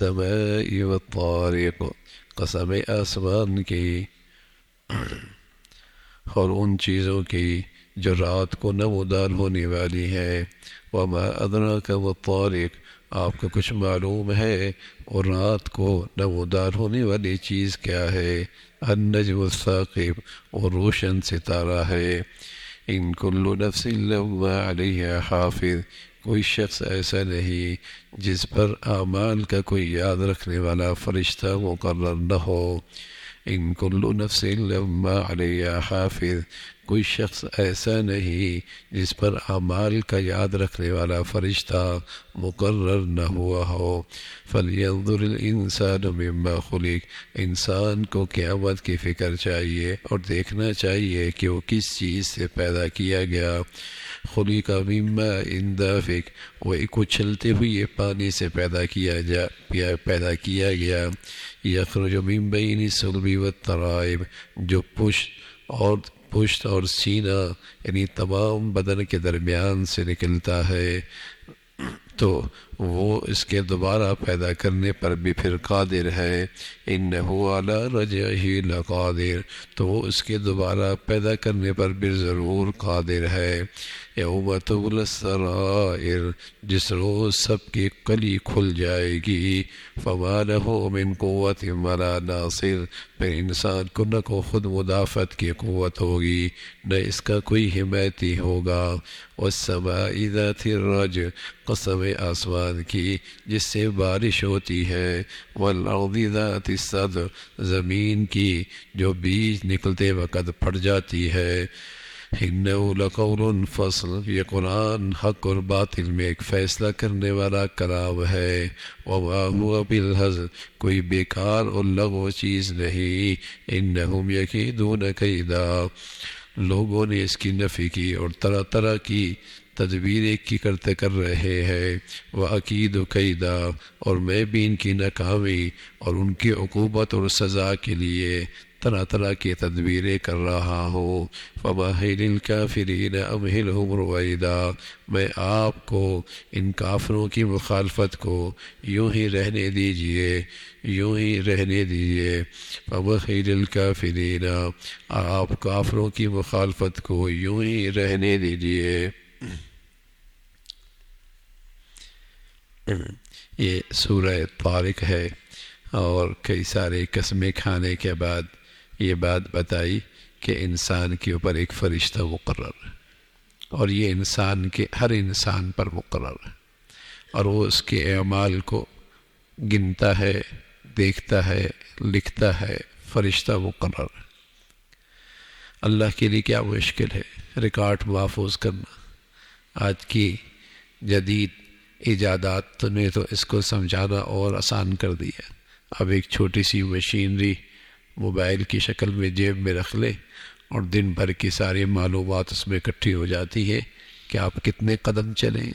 السماء والطارق، قسم آسمان کی اور ان چیزوں کی جو رات کو نمودار ہونے والی ہے۔ وما ادراک والطارق آپ کو کچھ معلوم ہے اور رات کو نمودار ہونے والی چیز کیا ہے۔ النجم الثاقب، اور روشن ستارہ ہے۔ ان کل نفس لما علیہ حافظ کوئی شخص ایسا نہیں جس پر اعمال کا کوئی یاد رکھنے والا فرشتہ مقرر نہ ہو۔ ان کل نفس لما علیہ حافظ۔ کوئی شخص ایسا نہیں جس پر اعمال کا یاد رکھنے والا فرشتہ مقرر نہ ہوا ہو۔ فلینظر الانسان مما خلق۔ انسان کو قیامت کی فکر چاہیے اور دیکھنا چاہیے کہ وہ کس چیز سے پیدا کیا گیا۔ خلی کا مما اندافق وہ ایک اچھلتے ہوئے پانی سے پیدا کیا جا پیدا کیا گیا۔ یخرج من بین سلبی و ترائب جو پشت اور پشت اور سینہ یعنی تمام بدن کے درمیان سے نکلتا ہے۔ تو وہ اس کے دوبارہ پیدا کرنے پر بھی پھر قادر ہے۔ انہو علی رجعہی لقادر۔ تو وہ اس کے دوبارہ پیدا کرنے پر بھی ضرور قادر ہے۔ یوم تبل السرائر۔ جس روز سب کی کلی کھل جائے گی۔ فما لہو من قوت ولا ناصر۔ پھر انسان کو نہ کو خود مدافعت کی قوت ہوگی، نہ اس کا کوئی حمایتی ہوگا۔ والسماء ذات الرج قسم آسمان کی جس سے بارش ہوتی ہے، والارض ذات الصدر زمین کی جو بیج نکلتے وقت پھٹ جاتی ہے۔ انہو لقول فصل، یہ قرآن حق اور باطل میں ایک فیصلہ کرنے والا کلام ہے۔ وما ہوا بالحض کوئی بیکار اور لغو چیز نہیں، انہم یکیدون قیدہ لوگوں نے اس کی نفی کی اور طرح طرح کی تدبیریں کی کرتے کر رہے ہیں، وہ عقید و قیدہ، اور میں بھی ان کی ناکامی اور ان کی عقوبت اور سزا کے لیے طرح طرح کی تدبیریں کر رہا ہوں۔ فماحل الکافرین امہلہم رویدہ میں آپ کو، ان کافروں کی مخالفت کو یوں ہی رہنے دیجیے، یوں ہی رہنے دیجیے۔ فماحل الکافرین آپ کافروں کی مخالفت کو یوں ہی رہنے دیجیے۔ یہ سورہ طارق ہے اور کئی سارے قسمیں کھانے کے بعد یہ بات بتائی کہ انسان کے اوپر ایک فرشتہ مقرر اور یہ انسان کے، ہر انسان پر مقرر اور وہ اس کے اعمال کو گنتا ہے، دیکھتا ہے، لکھتا ہے، فرشتہ مقرر اللہ کے لیے کیا مشکل ہے؟ ریکارڈ محفوظ کرنا۔ آج کی جدید ایجادات نے تو اس کو سمجھانا اور آسان کر دیا اب ایک چھوٹی سی مشینری موبائل کی شکل میں جیب میں رکھ لے اور دن بھر کی ساری معلومات اس میں اکٹھی ہو جاتی ہے کہ آپ کتنے قدم چلیں۔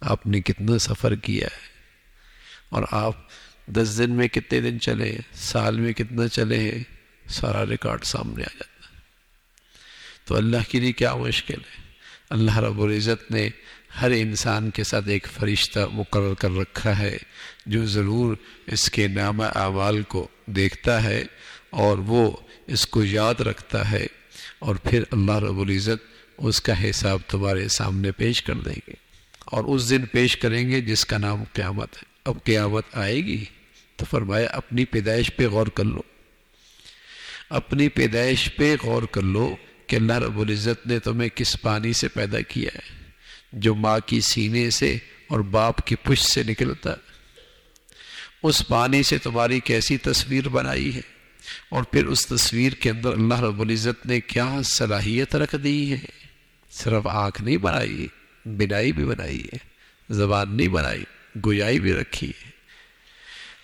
آپ نے کتنا سفر کیا ہے۔ اور آپ دس دن میں کتنے دن چلے سال میں کتنا چلے ہیں؟ سارا ریکارڈ سامنے آ جاتا ہے۔ تو اللہ کے لیے کیا مشکل ہے؟ اللہ رب العزت نے ہر انسان کے ساتھ ایک فرشتہ مقرر کر رکھا ہے جو ضرور اس کے نام اعمال کو دیکھتا ہے اور وہ اس کو یاد رکھتا ہے اور پھر اللہ رب العزت اس کا حساب تمہارے سامنے پیش کر دیں گے اور اس دن پیش کریں گے جس کا نام قیامت ہے۔ اب قیامت آئے گی تو فرمایا، اپنی پیدائش پہ غور کر لو۔ اپنی پیدائش پہ غور کر لو کہ اللہ رب العزت نے تمہیں کس پانی سے پیدا کیا ہے؟ جو ماں کی سینے سے اور باپ کی پش سے نکلتا اس پانی سے تمہاری کیسی تصویر بنائی ہے؟ اور پھر اس تصویر کے اندر اللہ رب العزت نے کیا صلاحیت رکھ دی ہے؟ صرف آنکھ نہیں بنائی بنائی بھی بنائی ہے، زبان نہیں بنائی، گویائی بھی رکھی ہے۔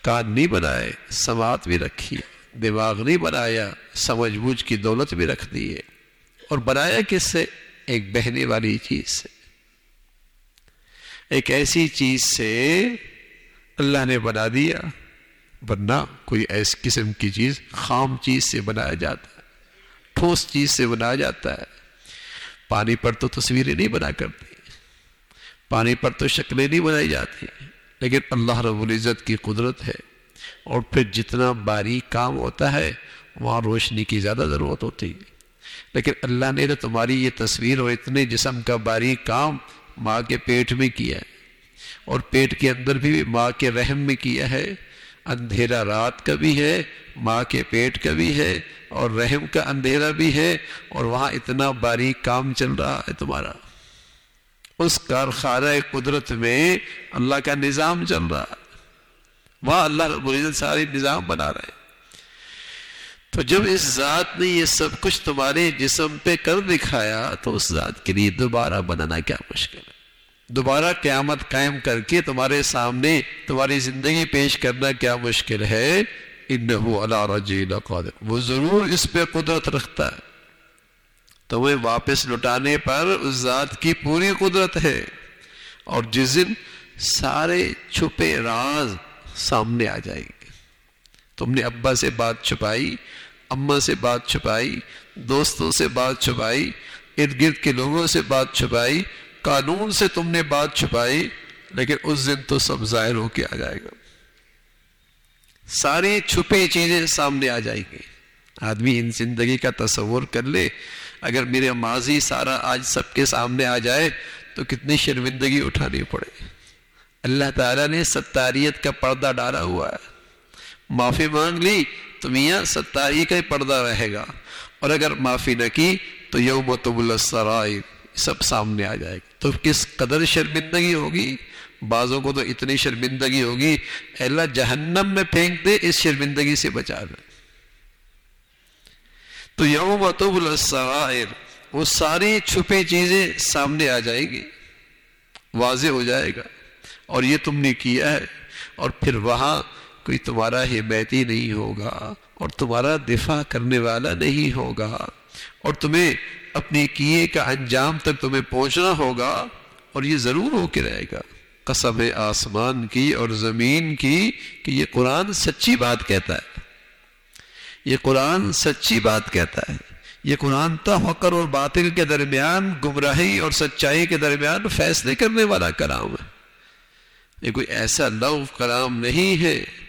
کان نہیں بنائے، سماعت بھی رکھی ہے۔ دماغ نہیں بنایا، سمجھ بوجھ کی دولت بھی رکھ دی ہے۔ اور بنایا کس سے؟ ایک بہنے والی چیز سے۔ ایک ایسی چیز سے اللہ نے بنا دیا، ورنہ کوئی ایس قسم کی چیز خام چیز سے بنایا جاتا ہے، ٹھوس چیز سے بنایا جاتا ہے۔ پانی پر تو تصویریں نہیں بنا کرتی، پانی پر تو شکلیں نہیں بنائی جاتی، لیکن اللہ رب العزت کی قدرت ہے۔ اور پھر جتنا باریک کام ہوتا ہے، وہاں روشنی کی زیادہ ضرورت ہوتی ہے۔ لیکن اللہ نے تو تمہاری یہ تصویر اور اتنے جسم کا باریک کام ماں کے پیٹ میں کیا ہے اور پیٹ کے اندر بھی ماں کے رحم میں کیا ہے اندھیرا رات کا بھی ہے، ماں کے پیٹ کا بھی ہے اور رحم کا اندھیرا بھی ہے اور وہاں اتنا باریک کام چل رہا ہے تمہارا۔ اس کارخانہ قدرت میں اللہ کا نظام چل رہا ہے۔ وہاں اللہ رب العزت ساری نظام بنا رہے ہیں۔ تو جب اس ذات نے یہ سب کچھ تمہارے جسم پہ کر دکھایا تو اس ذات کے لیے دوبارہ بنانا کیا مشکل ہے؟ دوبارہ قیامت قائم کر کے تمہارے سامنے تمہاری زندگی پیش کرنا کیا مشکل ہے؟ انہو رجیل قادر وہ ضرور اس پہ قدرت رکھتا ہے۔ تمہیں واپس لٹانے پر اس ذات کی پوری قدرت ہے۔ اور جس دن سارے چھپے راز سامنے آ جائیں گے۔ تم نے ابا سے بات چھپائی، اماں سے بات چھپائی، دوستوں سے بات چھپائی، ارد گرد کے لوگوں سے بات چھپائی، قانون سے تم نے بات چھپائی، لیکن اس دن تو سب ظاہر ہو کے آ جائے گا۔ ساری چھپے چیزیں سامنے آ جائیں گی۔ آدمی ان زندگی کا تصور کر لے، اگر میرے ماضی سارا آج سب کے سامنے آ جائے تو کتنی شرمندگی اٹھانی پڑے۔ اللہ تعالیٰ نے ستاریت کا پردہ ڈالا ہوا ہے۔ معافی مانگ لی تو میاں ستاری کا ہی پردہ رہے گا۔ اور اگر معافی نہ کی تو یوم تب السرائے سب سامنے آ جائے گا تو کس قدر شرمندگی ہوگی؟ بعضوں کو تو اتنی شرمندگی ہوگی اللہ جہنم میں پھینک دے، اس شرمندگی سے بچا دے۔ تو یوم تب السرائر، وہ ساری چھپے چیزیں سامنے آ جائے گی، واضح ہو جائے گا۔ اور یہ تم نے کیا ہے۔ اور پھر وہاں کوئی تمہارا حمایتی نہیں ہوگا اور تمہارا دفاع کرنے والا نہیں ہوگا اور تمہیں اپنے کیے کا انجام تک تمہیں پہنچنا ہوگا اور یہ ضرور ہو کے رہے گا۔ قسم آسمان کی اور زمین کی کہ یہ قرآن سچی بات کہتا ہے۔ یہ قرآن سچی بات کہتا ہے۔ یہ قرآن تحقر اور باطل کے درمیان گمراہی اور سچائی کے درمیان فیصلے کرنے والا کلام ہے۔ یہ کوئی ایسا لو کلام نہیں ہے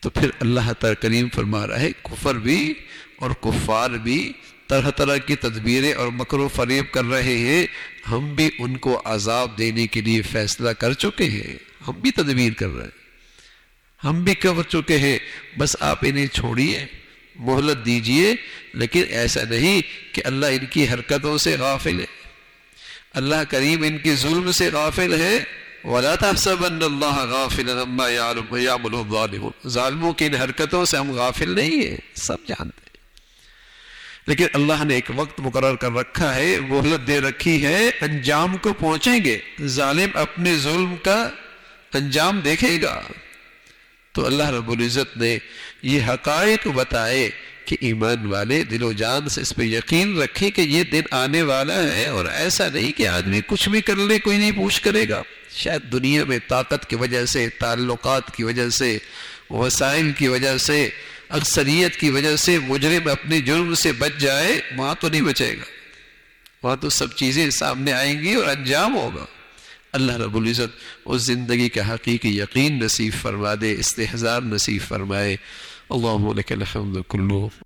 تو پھر اللہ تعالی کریم فرما رہا ہے، کفر بھی اور کفار بھی طرح طرح کی تدبیریں اور مکر و فریب کر رہے ہیں۔ ہم بھی ان کو عذاب دینے کے لیے فیصلہ کر چکے ہیں۔ ہم بھی تدبیر کر رہے ہیں۔ ہم بھی کر چکے ہیں۔ بس آپ انہیں چھوڑیے، مہلت دیجیے لیکن ایسا نہیں کہ اللہ ان کی حرکتوں سے غافل ہے۔ اللہ کریم ان کی ظلم سے غافل ہے۔ وَلَا تَحْسَبَنَّ اللَّهَ غَافِلًا عَمَّا يَعْمَلُ الظَّالِمُونَ ظالموں کی ان حرکتوں سے ہم غافل نہیں ہیں، سب جانتے ہیں۔ لیکن اللہ نے ایک وقت مقرر کر رکھا ہے مہلت دے رکھی ہے، انجام کو پہنچیں گے۔ ظالم اپنے ظلم کا انجام دیکھے گا۔ تو اللہ رب العزت نے یہ حقائق بتائے کہ ایمان والے دل و جان سے اس پہ یقین رکھیں کہ یہ دن آنے والا ہے اور ایسا نہیں کہ آدمی کچھ بھی کر لے، کوئی نہیں پوچھ کرے گا۔ شاید دنیا میں طاقت کی وجہ سے، تعلقات کی وجہ سے، وسائل کی وجہ سے، اکثریت کی وجہ سے مجرم اپنے جرم سے بچ جائے، وہاں تو نہیں بچے گا۔ وہاں تو سب چیزیں سامنے آئیں گی اور انجام ہوگا۔ اللہ رب العزت اس زندگی کا حقیقی یقین نصیب فرما دے، استحضار نصیب فرمائے۔ اللہم لک الحمد کلو۔